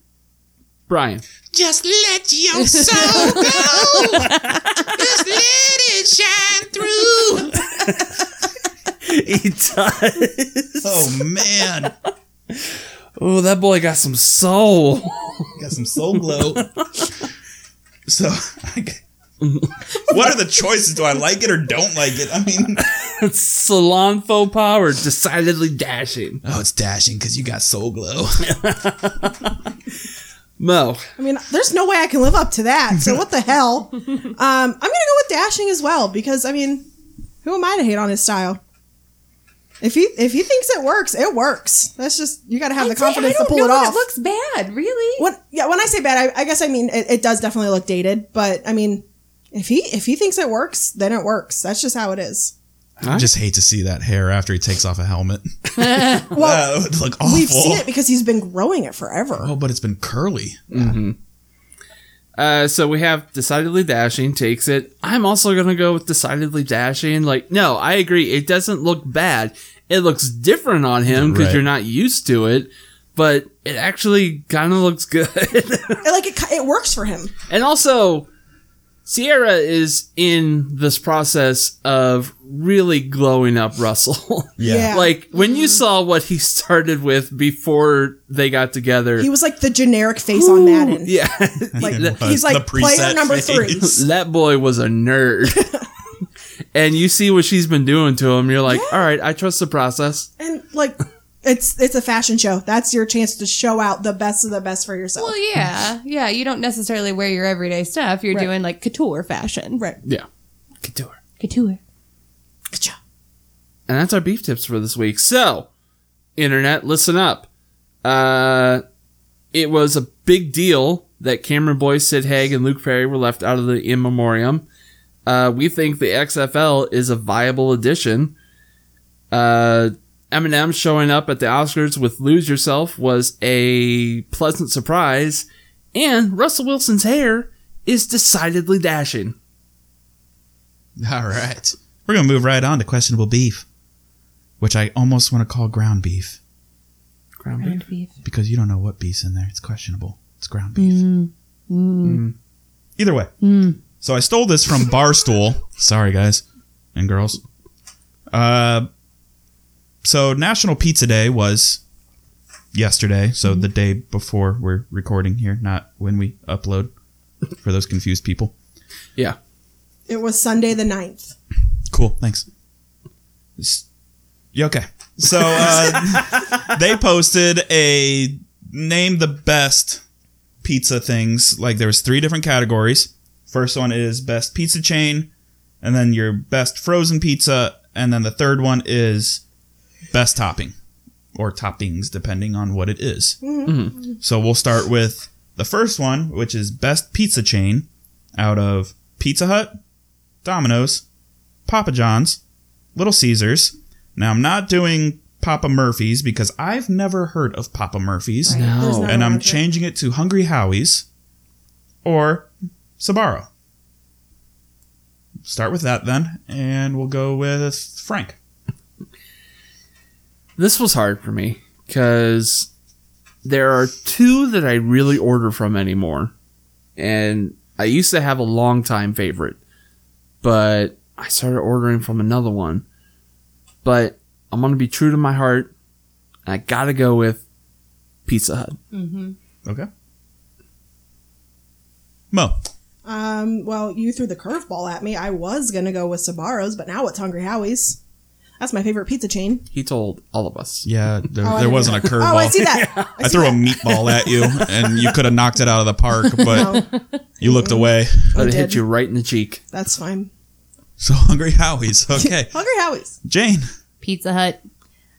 Brian. Just let your soul go. Just let it shine through. He does. Oh man, Oh, that boy got some soul. got some soul glow. So, what are the choices? Do I like it or don't like it? I mean, Salon faux pas or decidedly dashing? oh, it's dashing because you got soul glow. Mo. I mean, there's no way I can live up to that. So what the hell? Um, I'm gonna go with dashing as well because I mean, who am I to hate on his style? If he if he thinks it works, it works. That's just you got to have the I'd say, confidence I to pull know it off. It looks bad, really. When, yeah, when I say bad, I, I guess I mean it, it does definitely look dated. But I mean, if he if he thinks it works, then it works. That's just how it is. I just hate to see that hair after he takes off a helmet. Well, that would look awful. we've seen it because he's been growing it forever. Oh, but it's been curly. Uh, so we have decidedly dashing takes it. I'm also gonna go with decidedly dashing. Like, no, I agree. It doesn't look bad. It looks different on him because Right. you're not used to it, but it actually kind of looks good. Like it, it works for him. and also, Ciara is in this process of really glowing up Russell. Yeah. like when you mm-hmm. saw what he started with before they got together. He was like the generic face on Madden. yeah, Like It was he's the like player preset number face. three. that boy was a nerd. and you see what she's been doing to him. You're like, all right, I trust the process. And like it's it's a fashion show. That's your chance to show out the best of the best for yourself. well, yeah, yeah. You don't necessarily wear your everyday stuff. You're Right. doing like couture fashion. right. Yeah. Couture. Couture. And that's our beef tips for this week. So, internet, listen up. Uh, it was a big deal that Cameron Boyce, Sid Haig, and Luke Perry were left out of the in memoriam. Uh, we think the XFL is a viable addition. Uh, Eminem showing up at the Oscars with "Lose Yourself" was a pleasant surprise, and Russell Wilson's hair is decidedly dashing. All right. We're going to move right on to questionable beef, which I almost want to call ground beef Ground beef. because you don't know what beef's in there. It's questionable. It's ground beef. Mm. Mm. Mm. Either way. So I stole this from Barstool. Sorry, guys and girls. Uh, so National Pizza Day was yesterday. So the day before we're recording here, not when we upload for those confused people. Yeah. It was Sunday the 9th. Cool. Thanks. S- Yeah, okay. So uh, they posted a name the best pizza things. Like there was three different categories. First one is best pizza chain, and then your best frozen pizza, and then the third one is best topping or toppings, depending on what it is. Mm-hmm. So we'll start with the first one, which is best pizza chain out of Pizza Hut, Domino's, Papa John's, Little Caesars. Now I'm not doing Papa Murphy's because I've never heard of Papa Murphy's, No. There's and I'm changing it to Hungry Howie's or Sbarro. Start with that then, and we'll go with Frank. This was hard for me because there are two that I really order from anymore. And I used to have a long time favorite, but I started ordering from another one. But I'm going to be true to my heart. I got to go with Pizza Hut. Okay. Mo. Um, well, you threw the curveball at me. I was gonna go with Sbarro's, but now it's Hungry Howie's. That's my favorite pizza chain. He told all of us. Yeah, oh, there, Oh, I there didn't wasn't a know. curveball. Oh, I see that. I threw a meatball at you, and you could have knocked it out of the park, but you looked away. But it did. hit you right in the cheek. That's fine. So Hungry Howie's. Okay. Hungry Howie's. Jane. Pizza Hut.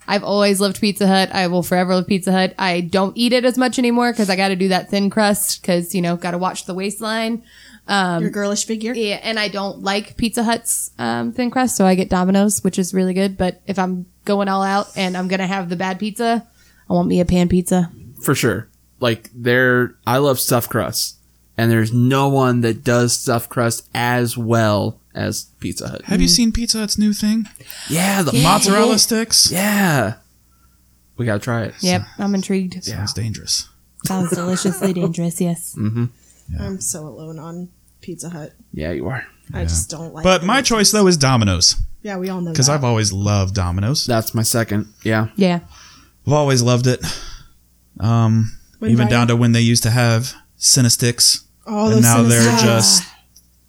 I've always loved Pizza Hut. I will forever love Pizza Hut. I don't eat it as much anymore because I got to do that thin crust because you know got to watch the waistline. Um, Your girlish figure. Yeah, and I don't like Pizza Hut's um, thin crust, so I get Domino's, which is really good. But if I'm going all out and I'm gonna have the bad pizza, I want me a pan pizza. For sure. like they're I love stuffed crust, and there's no one that does stuffed crust as well as Pizza Hut. Have you mm. seen Pizza Hut's new thing? Yeah, the Mozzarella sticks. Yeah, we gotta try it. Yep, I'm intrigued. Sounds dangerous. Sounds deliciously dangerous. Yes. Mm-hmm. I'm so alone on Pizza Hut. Yeah, you are. I just don't like. But them. my choice though is Domino's yeah, we all know because that. I've always loved Domino's. That's my second. Yeah. Yeah. I've always loved it. Um, When even Ryan- down to when they used to have Cinesticks, all and those now they're Cinesticks. just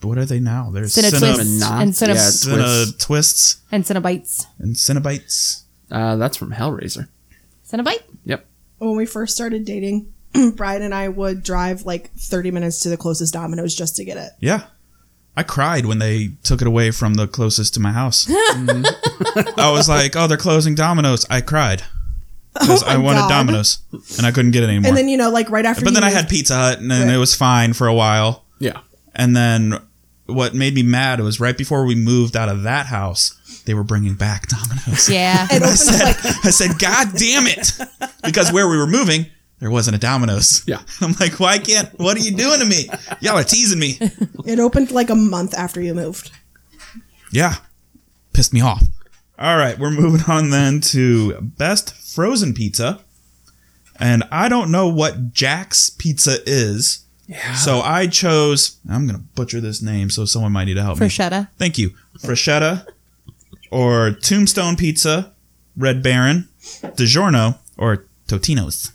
what are they now? They're Cine Cine- twists Cinnamon and Cine, yeah, Cine Twists. twists and Cinnabites. and Cinebites. Uh, that's from Hellraiser. Cinnabite. Yep. when we first started dating, Brian and I would drive like 30 minutes to the closest Domino's just to get it. Yeah. I cried when they took it away from the closest to my house. Mm-hmm. I was like, "Oh, they're closing Domino's." I cried because Oh I wanted God. Domino's and I couldn't get it anymore. And then you know, like right after. but you then I had Pizza Hut and then Right. it was fine for a while. Yeah. And then what made me mad was right before we moved out of that house, they were bringing back Domino's. Yeah. and I said, like I said, God damn it! Because where we were moving, there wasn't a Domino's. Yeah. I'm like, why can't? What are you doing to me? Y'all are teasing me. it opened like a month after you moved. Yeah. Pissed me off. All right, we're moving on then to best frozen pizza. And I don't know what Jack's Pizza is. Yeah. So I chose, I'm going to butcher this name, so someone might need to help me. Bruschetta. Thank you. Freshetta or Tombstone Pizza, Red Baron, DiGiorno, or Totino's.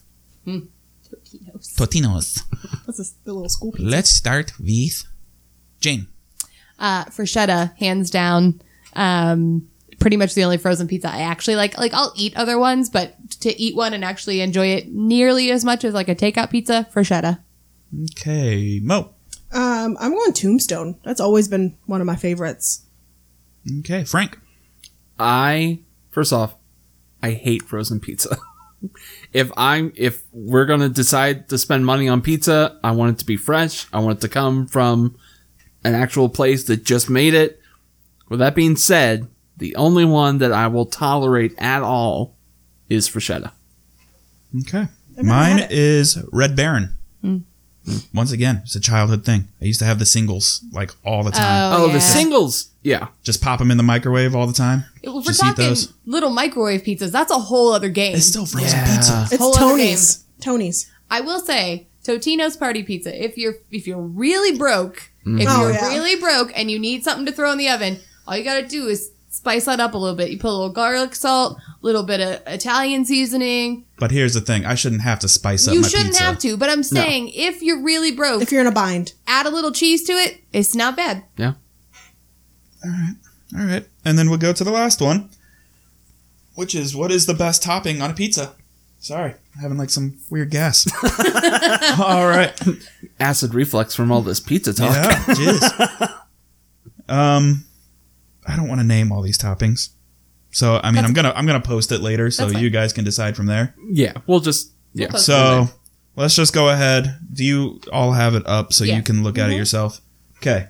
Totino's. What's this? The little school pizza. Let's start with Jane. Uh, Bruschetta, hands down. Um, pretty much the only frozen pizza I actually like. Like I'll eat other ones, but to eat one and actually enjoy it nearly as much as like a takeout pizza, Bruschetta. Okay, Mo. Um, I'm going Tombstone. That's always been one of my favorites. Okay, Frank. I first off, I hate frozen pizza. if I'm if we're gonna decide to spend money on pizza, I want it to be fresh. I want it to come from an actual place that just made it. With that being said, the only one that I will tolerate at all is Freshetta. Okay. Mine is Red Baron. Once again, it's a childhood thing. I used to have the singles like all the time. Oh, oh yeah. the singles. Yeah. Just pop them in the microwave all the time. If we're Just eat talking those. little microwave pizzas, that's a whole other game. It's still frozen Yeah. pizza. It's Whole other Tony's. Tony's. I will say Totino's party pizza. If you're if you're really broke, if mm-hmm. Oh, you're yeah. really broke and you need something to throw in the oven, all you gotta do is spice that up a little bit. You put a little garlic salt, a little bit of Italian seasoning. But here's the thing: I shouldn't have to spice up you my shouldn't pizza. have to, but I'm saying if you're really broke, If you're in a bind. add a little cheese to it. It's not bad. Yeah. All right, and then we'll go to the last one, which is what is the best topping on a pizza? Sorry, I'm having like some weird gas. all right, Acid reflux from all this pizza talk. yeah, jeez. Um, I don't want to name all these toppings, so I mean, I'm gonna I'm gonna post it later, so you guys can decide from there. Yeah. We'll just yeah. post So let's just go ahead. Do you all have it up so Yeah. you can look at it yourself? Okay,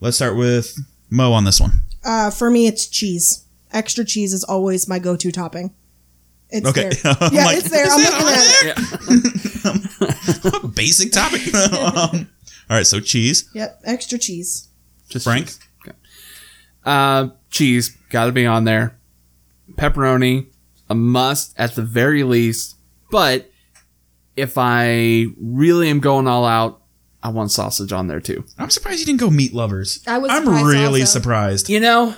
let's start with Mo on this one. Uh, for me, it's cheese. Extra cheese is always my go-to topping. It's Okay. there. I'm Yeah, like, it's there. I'm that looking on at it. Yeah. Basic topic. um, all right, so cheese. Yep, extra cheese. Just Frank? cheese. Okay. Uh, cheese got to be on there. Pepperoni, a must at the very least. But if I really am going all out, I want sausage on there too. I'm surprised you didn't go meat lovers. I was I'm surprised really also. surprised. You know,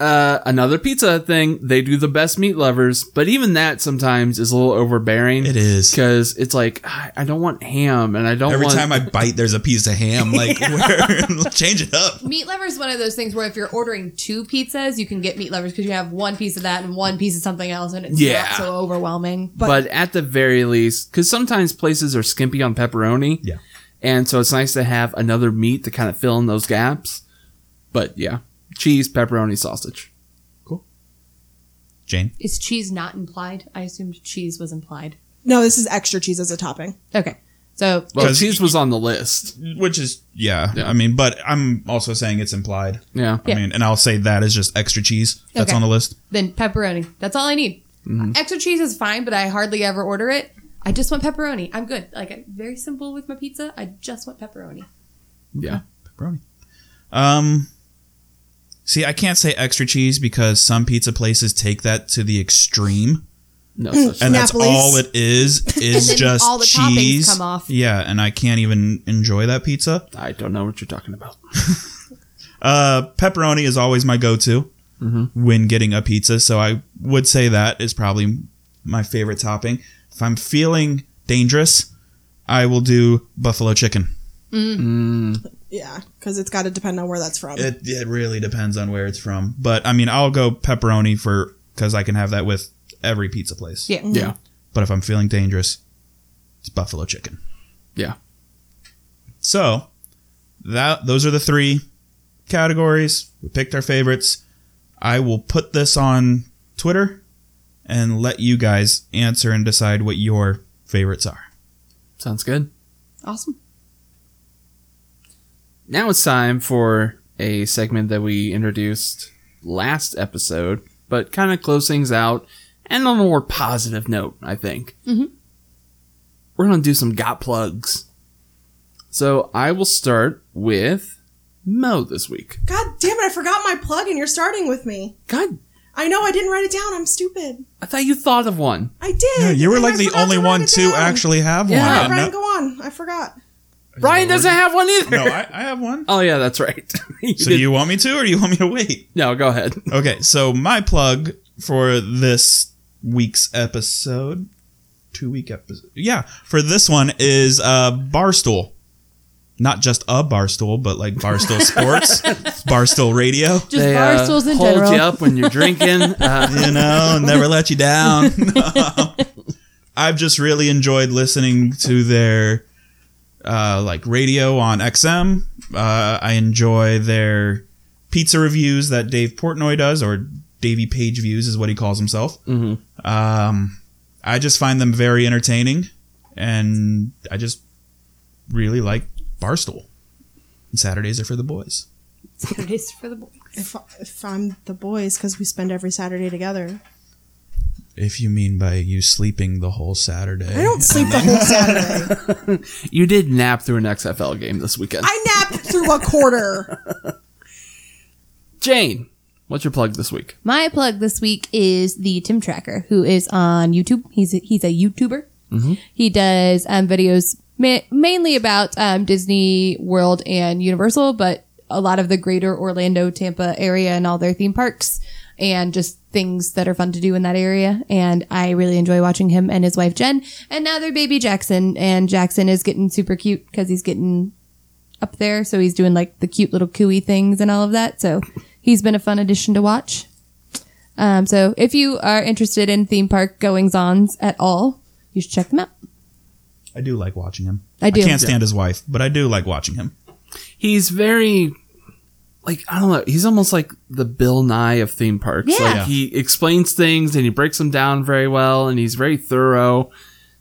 uh, another pizza thing. They do the best meat lovers, but even that sometimes is a little overbearing. It is. because it's like I I don't want ham, and I don't Every want. time I bite, there's a piece of ham. Like, where, change it up. Meat lovers is one of those things where if you're ordering two pizzas, you can get meat lovers because you have one piece of that and one piece of something else, and it's Yeah. not so overwhelming. but, at the very least, because sometimes places are skimpy on pepperoni. Yeah. And so it's nice to have another meat to kind of fill in those gaps. But yeah, cheese, pepperoni, sausage. Cool. Jane. Is cheese not implied? I assumed cheese was implied. No, this is extra cheese as a topping. Okay. So Well, 'Cause- cheese was on the list. Which is, yeah, Yeah. I mean, but I'm also saying it's implied. Yeah. I mean, and I'll say that is just extra cheese. That's Okay. on the list. then pepperoni. That's all I need. Extra cheese is fine, but I hardly ever order it. I just want pepperoni. I'm good. Like I'm very simple with my pizza. I just want pepperoni. Yeah. Pepperoni. Um, see, I can't say extra cheese because some pizza places take that to the extreme, No mm, such and that's Napoli's. all it is is then just all the toppings cheese. come off. Yeah, and I can't even enjoy that pizza. I don't know what you're talking about. Uh, pepperoni is always my go-to mm-hmm. when getting a pizza, so I would say that is probably my favorite topping. If I'm feeling dangerous, I will do buffalo chicken. Mm. Mm. Yeah, because it's got to depend on where that's from. It, it really depends on where it's from, but I mean, I'll go pepperoni for because I can have that with every pizza place. Yeah. Yeah. But if I'm feeling dangerous, it's buffalo chicken. Yeah. So that those are the three categories. We picked our favorites. I will put this on Twitter and let you guys answer and decide what your favorites are. Sounds good. Awesome. Now it's time for a segment that we introduced last episode, but kind of close things out and on a more positive note, I think. Mhm. We're going to do some got plugs. So I will start with Mo this week. God damn it! I forgot my plug, and you're starting with me. God, I know I didn't write it down. I'm stupid. I thought you thought of one. I did. Yeah, you were like I the only write one to actually have Yeah. one. All right, I Brian, know- go on. I forgot. Brian doesn't have one either. no, I, I have one. oh yeah, that's right. You So did- you want me to, or do you want me to wait? no, go ahead. Okay, so my plug for this week's episode, two week episode, yeah, for this one is uh, Barstool. Not just a Barstool, but like Barstool Sports, Barstool Radio. Just They, bar uh, stools in hold general. you up when you're drinking. Uh, You know, never let you down. I've just really enjoyed listening to their uh, like radio on XM. Uh, I enjoy their pizza reviews that Dave Portnoy does, or Davey Pageviews is what he calls himself. mhm. Um, I just find them very entertaining, and I just really like Barstool. And Saturdays are for the boys. Saturdays for the boys. If, if I'm the boys, because we spend every Saturday together. If you mean by you sleeping the whole Saturday, I don't sleep the whole Saturday. You did nap through an XFL game this weekend. I napped through a quarter. Jane, what's your plug this week? My plug this week is the Tim Tracker, who is on YouTube. He's a, he's a YouTuber. He does um, videos ma- mainly about um, Disney World and Universal, but a lot of the greater Orlando, Tampa area and all their theme parks and just things that are fun to do in that area. And I really enjoy watching him and his wife Jen. And now their baby Jackson. And Jackson is getting super cute because he's getting up there. So he's doing like the cute little cooey things and all of that. So he's been a fun addition to watch. Um, so if you are interested in theme park goings ons at all, you should check them out. I do like watching him. I do. I can't stand his wife, but I do like watching him. He's very like I don't know. He's almost like the Bill Nye of theme parks. Yeah. Like Yeah. he explains things and he breaks them down very well, and he's very thorough.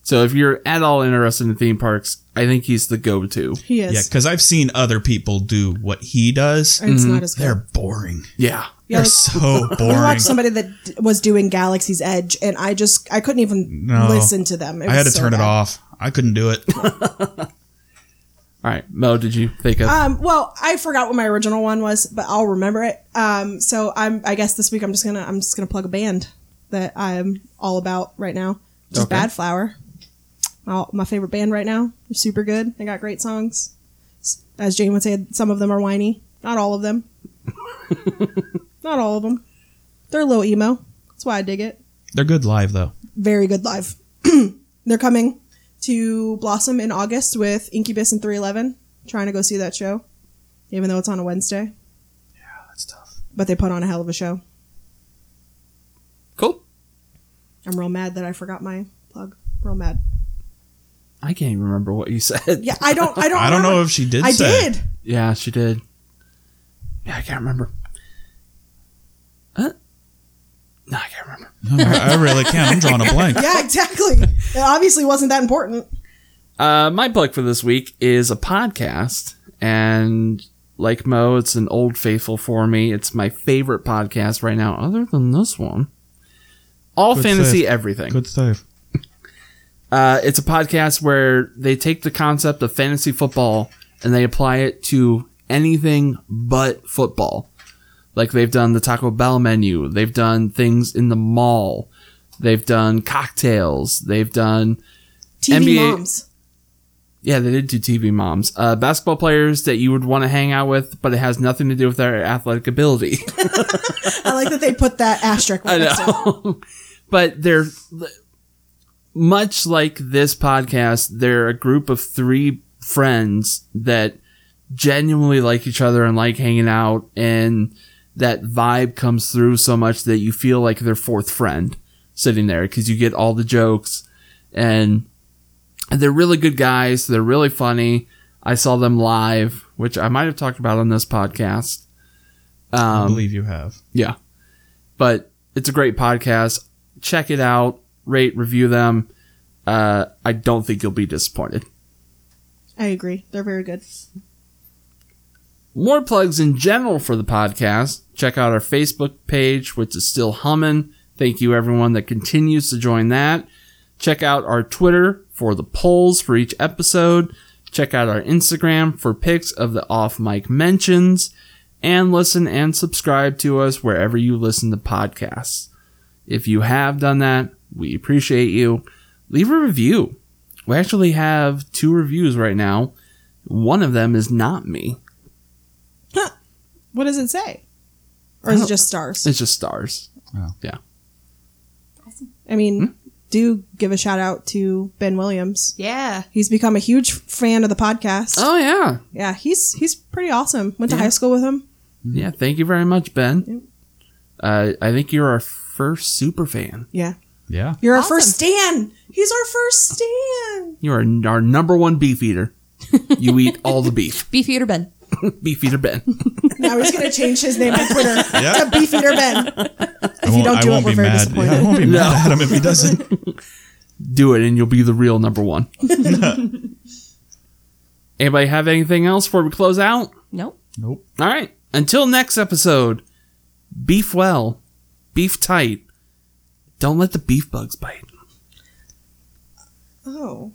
So if you're at all interested in theme parks, I think he's the go-to. He is. Yeah, because I've seen other people do what he does. and it's not mm-hmm. as good. They're boring. Yeah, Yeah, They're like- so We boring. watched somebody that d- was doing Galaxy's Edge, and I just I couldn't even No. listen to them. It I had to so turn it off. I couldn't do it. All right, Mo, did you think of? Um, well, I forgot what my original one was, but I'll remember it. Um, so I'm I guess this week I'm just gonna I'm just gonna plug a band that I'm all about right now, which is Okay. Badflower. My, my favorite band right now. They're super good. They got great songs. As Jane would say, some of them are whiny. Not all of them. Not all of them. They're a little emo. That's why I dig it. They're good live though. very good live. They're coming to Blossom in August with Incubus and 311. Trying to go see that show, even though it's on a Wednesday. Yeah, that's tough. But they put on a hell of a show. cool. I'm real mad that I forgot my plug. Real mad. I can't even remember what you said. Yeah, I don't. I don't. I don't know if she did. I say. did. Yeah, she did. Yeah, I can't remember. Huh? No, I can't remember. No, I, I really can't. I'm drawing a blank. Yeah, exactly. it obviously wasn't that important. Uh, my plug for this week is a podcast, and like Mo, it's an old faithful for me. It's my favorite podcast right now, other than this one. All Good fantasy save. everything. Good stuff. Uh, it's a podcast where they take the concept of fantasy football and they apply it to anything but football. Like they've done the Taco Bell menu, they've done things in the mall, they've done cocktails, they've done TV NBA moms. yeah, they did do TV moms. Uh, basketball players that you would want to hang out with, but it has nothing to do with their athletic ability. I like that they put that asterisk. I next to it. know. but they're much like this podcast, they're a group of three friends that genuinely like each other and like hanging out and that vibe comes through so much that you feel like their fourth friend sitting there because you get all the jokes and they're really good guys. They're really funny. I saw them live, which I might have talked about on this podcast. I Um, believe you have. yeah. But it's a great podcast. Check it out. Rate, review them. Uh, I don't think you'll be disappointed. I agree. They're very good. More plugs in general for the podcast. Check out our Facebook page, which is still humming. Thank you everyone that continues to join that. Check out our Twitter for the polls for each episode. Check out our Instagram for pics of the off mic mentions. And listen and subscribe to us wherever you listen to podcasts. If you have done that, we appreciate you. Leave a review. We actually have two reviews right now. One of them is not me. What does it say? Or is it just stars? It's just stars. Oh. Yeah. I mean, Hmm? do give a shout out to Ben Williams. Yeah. He's become a huge fan of the podcast. Oh yeah. Yeah, he's he's pretty awesome. Went to high school with him. Yeah. Thank you very much, Ben. Uh, I think you're our first super fan. Yeah. Yeah. You're our first Stan. He's our first Stan. You are our number one beef eater. You eat all the beef. Beef eater Ben. beef eater Ben. Now he's gonna change his name on Twitter Yeah. to Beefeater Ben. If won't, don't do it, won't we're be very mad. disappointed. Yeah, I won't be mad at him if he doesn't. Do it, and you'll be the real number one. Anybody have anything else before we close out? Nope. Nope. All right. Until next episode, beef well, beef tight. Don't let the beef bugs bite. Oh.